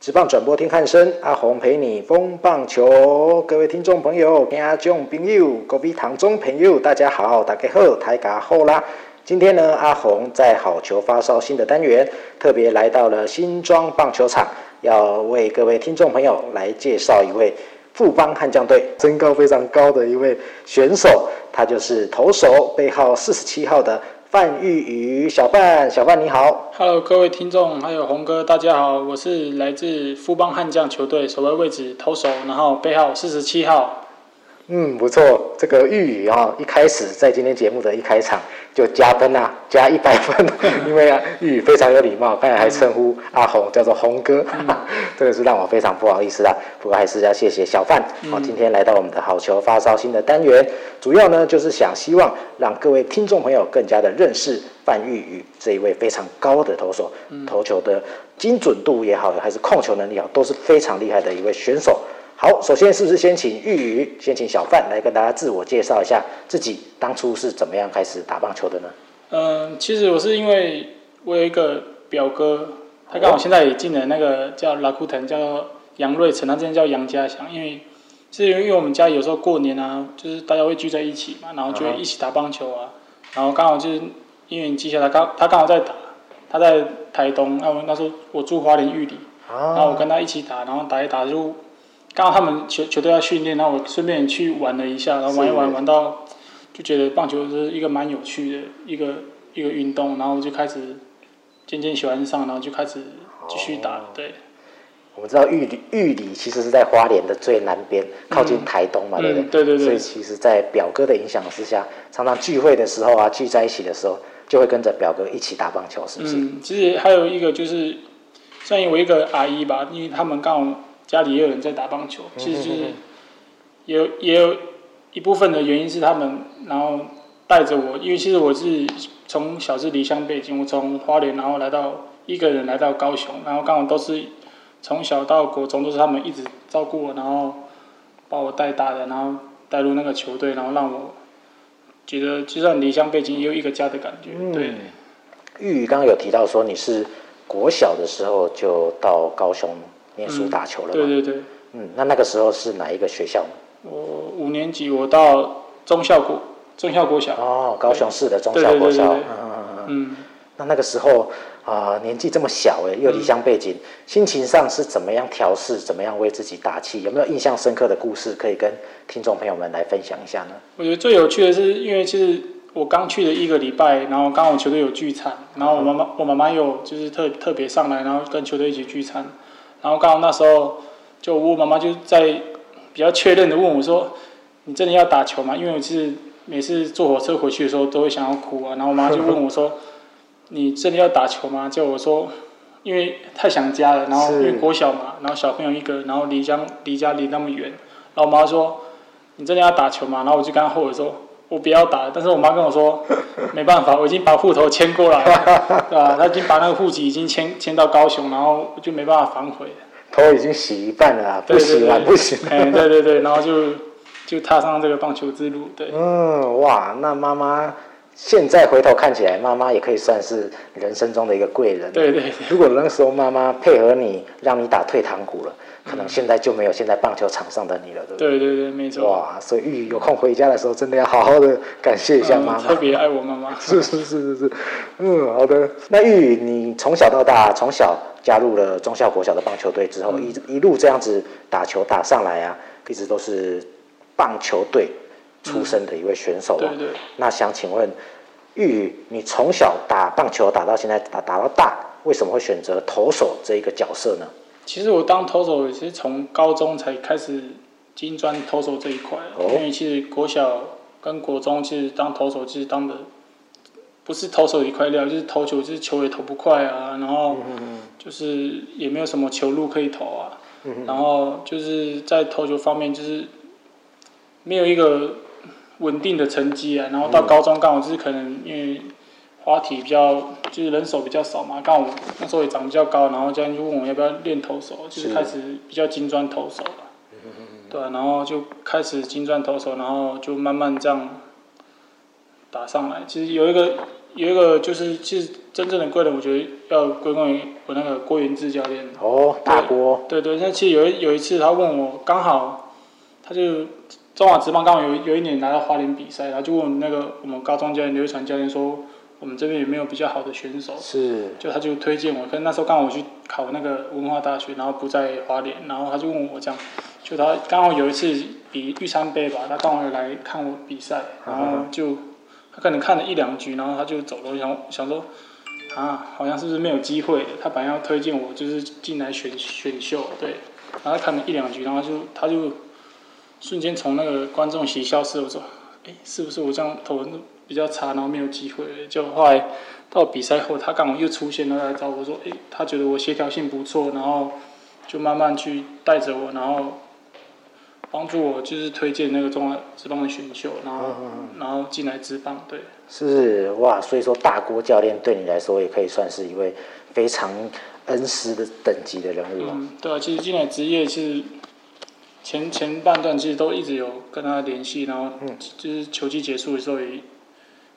直棒转播听汉声，阿红陪你疯棒球。各位听众朋友、听众朋友、各位堂中朋友，大家好，大家好，大家好啦！今天呢，阿红在好球发烧新的单元，特别来到了新庄棒球场，要为各位听众朋友来介绍一位富邦悍将队身高非常高的一位选手，他就是投手背号四十七号的。范玉宇，小范，小范你好，Hello，各位听众，还有红哥，大家好，我是来自富邦悍将球队，守卫位置投手，然后背号四十七号。嗯，不错，这个玉宇啊，一开始在今天节目的一开场就加分啊，加一百分，因为啊，玉宇非常有礼貌，刚才还称呼阿红叫做红哥，嗯、这个是让我非常不好意思啊。不过还是要谢谢小范，好、嗯，今天来到我们的好球发烧新的单元，主要呢就是想希望让各位听众朋友更加的认识范玉宇这一位非常高的投手，嗯、投球的精准度也好，还是控球能力好，都是非常厉害的一位选手。好，首先是不是先请玉宇，先请小范来跟大家自我介绍一下自己当初是怎么样开始打棒球的呢？嗯，其实我是因为我有一个表哥，他刚好现在也进了那个叫拉库腾，叫杨瑞成，他之前叫杨家祥，因为是因为我们家有时候过年啊，就是大家会聚在一起嘛，然后就会一起打棒球啊，然后刚好就是因为你记下他刚他刚好在打，他在台东，那我那时候我住花莲玉里，然后我跟他一起打，然后打一打就。刚好他们球球队要训练，然后我顺便去玩了一下，然后玩一玩玩到，就觉得棒球是一个蛮有趣的一个一个运动，然后就开始渐渐喜欢上，然后就开始继续打。对，我们知道玉里玉里其实是在花莲的最南边，靠近台东嘛，对不对？对对对。所以其实，在表哥的影响之下，常常聚会的时候啊，聚在一起的时候，就会跟着表哥一起打棒球，是不是？嗯，其实还有一个就是，像我一个阿姨吧，因为他们刚好。家里也有人在打棒球，其实就是有也有一部分的原因是他们，然后带着我，因为其实我是从小是离乡背景，我从花莲然后来到一个人来到高雄，然后刚好都是从小到国中都是他们一直照顾我，然后把我带大的，然后带入那个球队，然后让我觉得就算离乡背景也有一个家的感觉。对，嗯、玉宇刚刚有提到说你是国小的时候就到高雄。念书打球了吗？对对对。嗯，那那个时候是哪一个学校呢？我五年级，我到中校国，中校国小。哦，高雄市的中校国小。嗯嗯嗯。嗯，那那个时候啊、呃，年纪这么小，哎，又离乡背景，嗯、心情上是怎么样调试？怎么样为自己打气？有没有印象深刻的故事可以跟听众朋友们来分享一下呢？我觉得最有趣的是，因为其实我刚去了一个礼拜，然后刚好球队有聚餐，然后我妈妈、嗯、我妈妈又就是特特别上来，然后跟球队一起聚餐。然后刚好那时候，就我妈妈就在比较确认的问我说：“你真的要打球吗？”因为我其实每次坐火车回去的时候都会想要哭啊。然后我妈就问我说：“ 你真的要打球吗？”就我说：“因为太想家了，然后因为国小嘛，然后小朋友一个，然后离家离家离那么远。”然后我妈说：“你真的要打球吗？”然后我就跟她后悔说：“我不要打。”但是我妈跟我说：“ 没办法，我已经把户头迁过来了，对吧？她已经把那个户籍已经迁迁到高雄，然后就没办法反悔。”头已经洗一半了，不洗了不行。哎，对对对，然后就就踏上这个棒球之路，对。嗯，哇，那妈妈现在回头看起来，妈妈也可以算是人生中的一个贵人。对对，对。如果那时候妈妈配合你，让你打退堂鼓了，可能现在就没有现在棒球场上的你了，对不对？对对对，没错。哇，所以玉宇有空回家的时候，真的要好好的感谢一下妈妈。嗯，特别爱我妈妈。是是是是是，嗯，好的。那玉宇，你从小到大，从小。加入了中校国小的棒球队之后，一、嗯、一路这样子打球打上来啊，一直都是棒球队出身的一位选手、啊嗯、对对。那想请问玉宇，你从小打棒球打到现在打打到大，为什么会选择投手这一个角色呢？其实我当投手其实从高中才开始金砖投手这一块、哦，因为其实国小跟国中其实当投手其实当的不是投手一块料，就是投球就是球也投不快啊，然后。嗯就是也没有什么球路可以投啊，然后就是在投球方面就是没有一个稳定的成绩啊，然后到高中刚好就是可能因为滑体比较就是人手比较少嘛，刚好那时候也长比较高，然后教练就问我要不要练投手，就是开始比较精专投手了，对，然后就开始精专投手，然后就慢慢这样打上来。其实有一个有一个就是其实真正的贵人，我觉得要归功于我那个郭元志教练。哦，大郭。对对，那其实有一有一次他问我，刚好他就中华职棒刚好有有一年拿到花莲比赛，然后就问那个我们高中教练刘一传教练说。我们这边有没有比较好的选手？是，就他就推荐我，可是那时候刚好我去考那个文化大学，然后不在花莲，然后他就问我这样，就他刚好有一次比玉山杯吧，他刚好来看我比赛，然后就他可能看了一两局，然后他就走了，想想说啊，好像是不是没有机会？他本来要推荐我，就是进来选选秀，对，然后他看了一两局，然后就他就瞬间从那个观众席消失，我说，哎，是不是我这样投？比较差，然后没有机会，就后来到比赛后，他刚好又出现了，来找我说，哎，他觉得我协调性不错，然后就慢慢去带着我，然后帮助我，就是推荐那个中华职棒的选秀，然后、嗯、然后进来职棒，对。是哇，所以说大郭教练对你来说也可以算是一位非常恩师的等级的人物。嗯，对啊，其实进来职业其实。前前半段其实都一直有跟他联系，然后就是球季结束的时候也。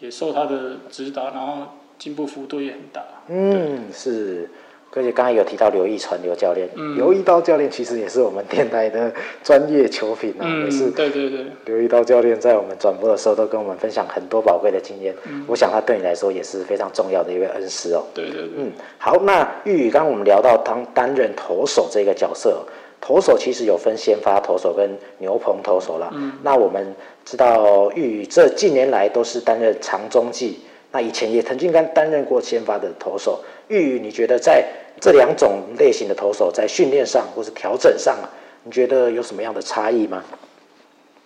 也受他的指导，然后进步幅度也很大。嗯，是，而且刚才有提到刘一传刘教练，嗯、刘一刀教练其实也是我们电台的专业球评啊，嗯、也是。对对对。刘一刀教练在我们转播的时候都跟我们分享很多宝贵的经验，嗯、我想他对你来说也是非常重要的一位恩师哦。对对对。嗯，好，那玉宇刚刚我们聊到当担任投手这个角色。投手其实有分先发投手跟牛棚投手啦。嗯。那我们知道玉宇这近年来都是担任长中继，那以前也曾经跟担任过先发的投手。玉宇，你觉得在这两种类型的投手在训练上或是调整上，你觉得有什么样的差异吗？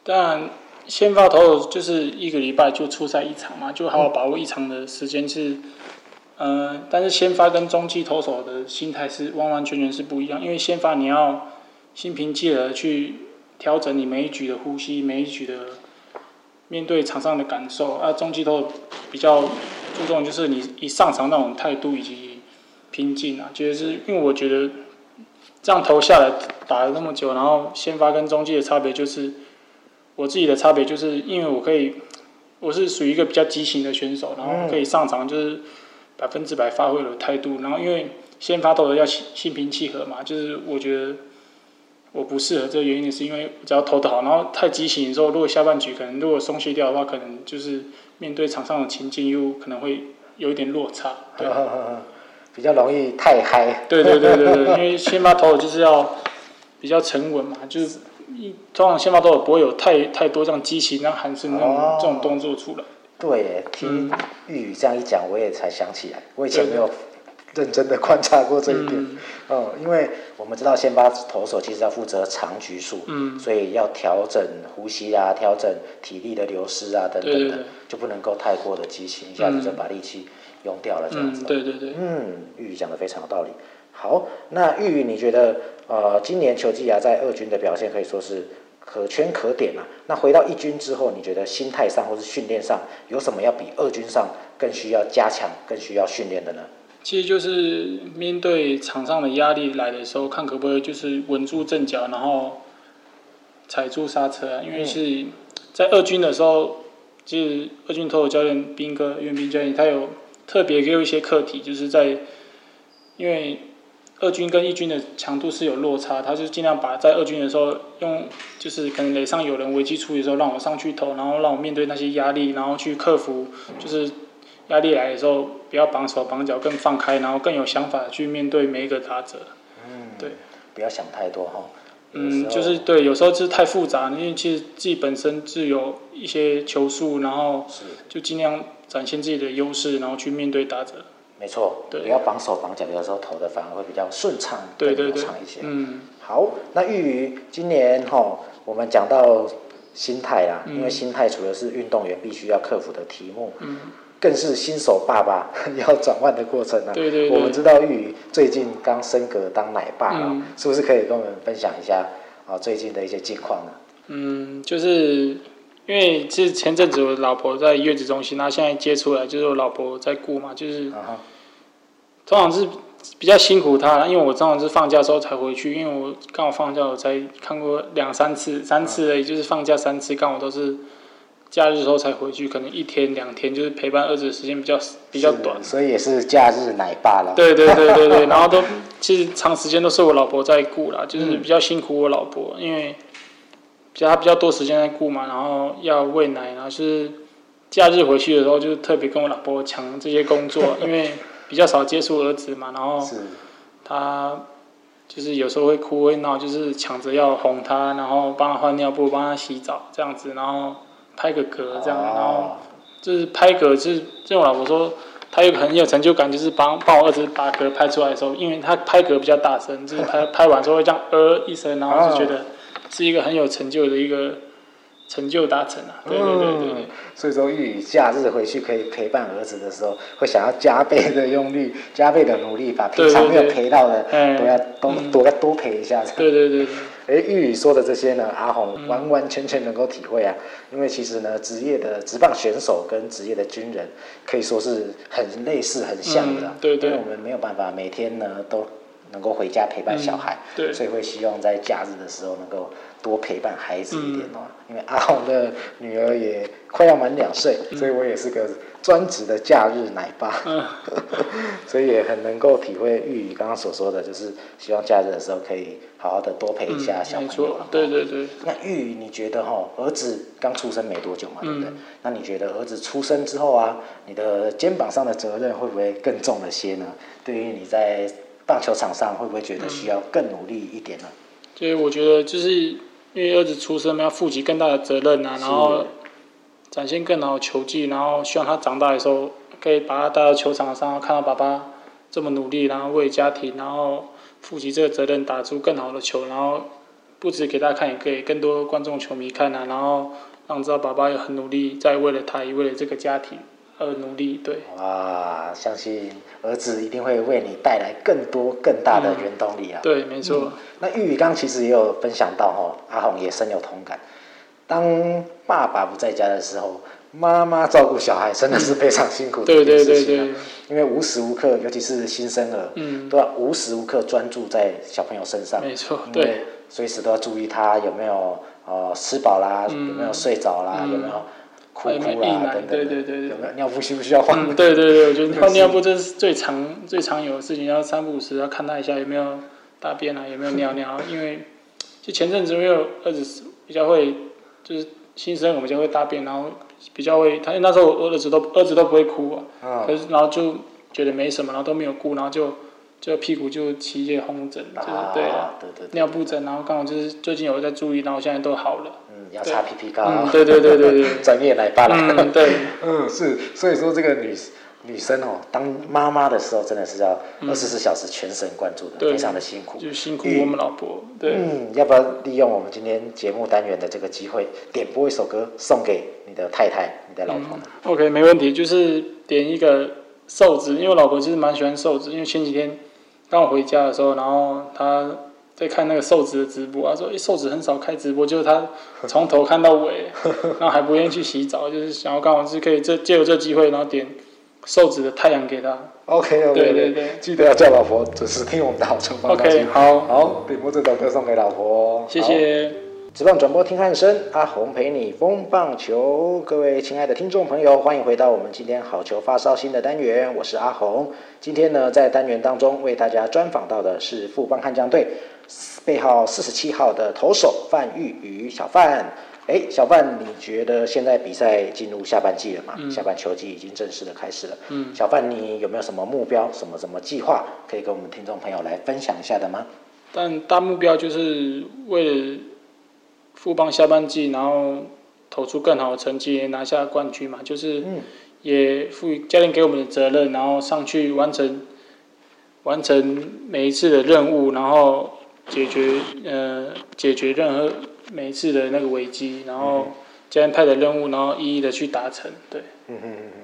当然，先发投手就是一个礼拜就出赛一场嘛，就好好把握一场的时间是，嗯、呃，但是先发跟中继投手的心态是完完全全是不一样，因为先发你要。心平气和去调整你每一局的呼吸，每一局的面对场上的感受。啊，中继都比较注重就是你一上场那种态度以及拼劲啊。就是因为我觉得这样投下来打了那么久，然后先发跟中继的差别就是我自己的差别就是因为我可以，我是属于一个比较激情的选手，然后可以上场就是百分之百发挥我的态度。然后因为先发投的要心心平气和嘛，就是我觉得。我不适合这个原因是因为只要投得好，然后太激情的时候，如果下半局可能如果松懈掉的话，可能就是面对场上的情境又可能会有一点落差，对，比较容易太嗨。对对对对对，因为先发投就是要比较沉稳嘛，就是一通常先发投不会有太太多这样激情、那喊声那种、哦、这种动作出来。对，听玉宇这样一讲，我也才想起来，我以前没有。认真的观察过这一点，嗯，哦，因为我们知道先发投手其实要负责长局数，嗯，所以要调整呼吸啊，调整体力的流失啊，等等的，就不能够太过的激情，一下子就把力气用掉了这样子。嗯，对对对。嗯，玉宇讲的非常有道理。好，那玉宇你觉得，呃，今年球季啊，在二军的表现可以说是可圈可点啊。那回到一军之后，你觉得心态上或是训练上有什么要比二军上更需要加强、更需要训练的呢？其实就是面对场上的压力来的时候，看可不可以就是稳住阵脚，然后踩住刹车啊。因为是在二军的时候，就是二军投手教练斌哥袁斌教练，他有特别给我一些课题，就是在因为二军跟一军的强度是有落差，他就尽量把在二军的时候用，就是可能垒上有人危机处理的时候，让我上去投，然后让我面对那些压力，然后去克服，就是。压力来的时候，不要绑手绑脚，更放开，然后更有想法去面对每一个打者。嗯，对，不要想太多哈。嗯，就是对，有时候就是太复杂，因为其实自己本身自有一些球速，然后就尽量展现自己的优势，然后去面对打者。没错，对，不要绑手绑脚，有时候投的反而会比较顺畅，对对对，畅一些。嗯，好，那玉宇今年哈，我们讲到心态啦，嗯、因为心态除了是运动员必须要克服的题目。嗯。更是新手爸爸 要转换的过程呢、啊。对对对。我们知道玉宇最近刚升格当奶爸了，嗯、是不是可以跟我们分享一下啊最近的一些近况呢？嗯，就是因为是前阵子我老婆在月子中心，那现在接出来就是我老婆在顾嘛，就是啊通常是比较辛苦她，因为我通常是放假时候才回去，因为我刚好放假我才看过两三次，三次而已，就是放假三次刚好都是。假日的时候才回去，可能一天两天，就是陪伴儿子的时间比较比较短，所以也是假日奶爸了。对对对对对，然后都其实长时间都是我老婆在顾啦，就是比较辛苦我老婆，因为比较她比较多时间在顾嘛，然后要喂奶，然后是假日回去 的时候，就是特别跟我老婆抢这些工作，因为比较少接触儿子嘛，然后他就是有时候会哭会闹，就是抢着要哄他，然后帮他换尿布，帮他洗澡这样子，然后。拍个嗝这样，然后就是拍嗝，就是就我老婆说，她有很有成就感，就是帮帮我儿子把嗝拍出来的时候，因为他拍嗝比较大声，就是拍拍完之后会这样呃一声，然后就觉得是一个很有成就的一个成就达成啊。对对对对，对。所以说，玉宇假日回去可以陪伴儿子的时候，会想要加倍的用力，加倍的努力，把平常没有陪到的都要都都要多陪一下。对对对。哎，玉宇说的这些呢，阿红完完全全能够体会啊。因为其实呢，职业的职棒选手跟职业的军人可以说是很类似、很像的。对对。因为我们没有办法每天呢都能够回家陪伴小孩，对。所以会希望在假日的时候能够多陪伴孩子一点哦。因为阿红的女儿也快要满两岁，所以我也是个。专职的假日奶爸，嗯、所以也很能够体会玉宇刚刚所说的，就是希望假日的时候可以好好的多陪一下小朋友。嗯、对对对。那玉宇，你觉得哈，儿子刚出生没多久嘛，对不对？嗯、那你觉得儿子出生之后啊，你的肩膀上的责任会不会更重了些呢？对于你在棒球场上，会不会觉得需要更努力一点呢？所以我觉得就是因为儿子出生要负起更大的责任啊，然后。展现更好的球技，然后希望他长大的时候可以把他带到球场上，看到爸爸这么努力，然后为家庭，然后负起这个责任，打出更好的球，然后不止给大家看，也给更多观众球迷看啊，然后让知道爸爸也很努力，在为了他，也为了这个家庭而努力。对。哇，相信儿子一定会为你带来更多更大的原动力啊！嗯、对，没错。嗯、那玉宇刚其实也有分享到哈，阿红也深有同感。当爸爸不在家的时候，妈妈照顾小孩真的是非常辛苦的一件事情啊。因为无时无刻，尤其是新生儿，嗯，都要无时无刻专注在小朋友身上。没错，对，随时都要注意他有没有呃吃饱啦，有没有睡着啦，有没有哭哭啦等等。对对对对。有没有尿布需不需要换？对对对，我觉得换 尿布这是最常最常有的事情，要三不五时要看他一下有没有大便啊，有没有尿尿。因为就前阵子没有儿子比较会。就是新生，我们就会大便，然后比较会，他那时候我儿子都儿子都不会哭啊，哦、可是然后就觉得没什么，然后都没有哭，然后就就屁股就起一些红疹，就是对啊，对对对，尿布疹，然后刚好就是最近有在注意，然后现在都好了。嗯，要擦屁屁膏。嗯，对对对对对，专业奶爸了。嗯，对，嗯是，所以说这个女。女生哦，当妈妈的时候真的是要二十四小时全神贯注的，嗯、非常的辛苦。就辛苦我们老婆。对。嗯，要不要利用我们今天节目单元的这个机会，点播一首歌送给你的太太、你的老婆呢？嗯，OK，没问题，就是点一个瘦子，因为我老婆其实蛮喜欢瘦子，因为前几天刚我回家的时候，然后她在看那个瘦子的直播，啊说：“哎，瘦子很少开直播，就是他从头看到尾，然后还不愿意去洗澡，就是想要刚好是可以这借由这机会，然后点。”瘦子的太阳给他。OK OK，对对对，记得要叫老婆准时听我们的好惩罚。OK，好，好，点播这首歌送给老婆。谢谢。职棒转播听汉声，阿红陪你疯棒球。各位亲爱的听众朋友，欢迎回到我们今天好球发烧新的单元，我是阿红。今天呢，在单元当中为大家专访到的是富邦悍将队背号四十七号的投手范玉宇小范。哎，小范，你觉得现在比赛进入下半季了嘛？嗯、下半球季已经正式的开始了。嗯，小范，你有没有什么目标、什么什么计划，可以跟我们听众朋友来分享一下的吗？但大目标就是为了富邦下半季，然后投出更好的成绩，拿下冠军嘛。就是也赋予教练给我们的责任，然后上去完成完成每一次的任务，然后解决呃解决任何。每一次的那个危机，然后教练派的任务，然后一一的去达成，对。嗯嗯嗯嗯，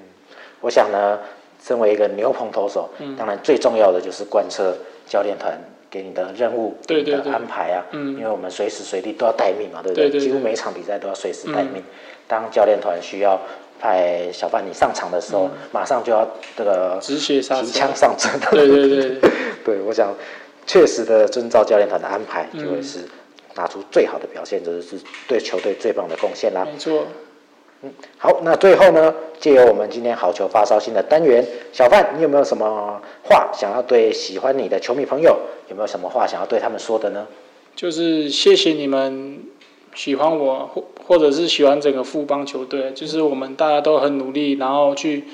我想呢，身为一个牛棚投手，嗯、当然最重要的就是贯彻教练团给你的任务、对对对你的安排啊。嗯。因为我们随时随地都要待命嘛，对不对？几乎每场比赛都要随时待命。嗯、当教练团需要派小范你上场的时候，嗯、马上就要这个提枪上阵。对对对。对，我想确实的遵照教练团的安排，就会是。拿出最好的表现，就是对球队最棒的贡献啦。没错。好，那最后呢，借由我们今天好球发烧星的单元，小范，你有没有什么话想要对喜欢你的球迷朋友，有没有什么话想要对他们说的呢？就是谢谢你们喜欢我，或或者是喜欢整个富邦球队，就是我们大家都很努力，然后去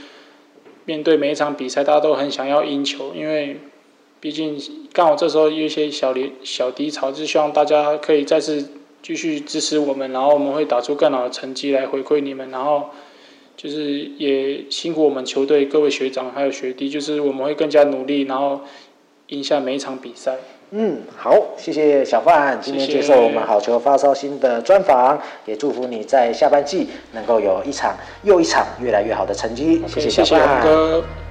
面对每一场比赛，大家都很想要赢球，因为毕竟刚好这时候有一些小连小低潮，就希望大家可以再次继续支持我们，然后我们会打出更好的成绩来回馈你们，然后就是也辛苦我们球队各位学长还有学弟，就是我们会更加努力，然后赢下每一场比赛。嗯，好，谢谢小范今天接受我们好球发烧星的专访，也祝福你在下半季能够有一场又一场越来越好的成绩。Okay, 谢谢小范。谢谢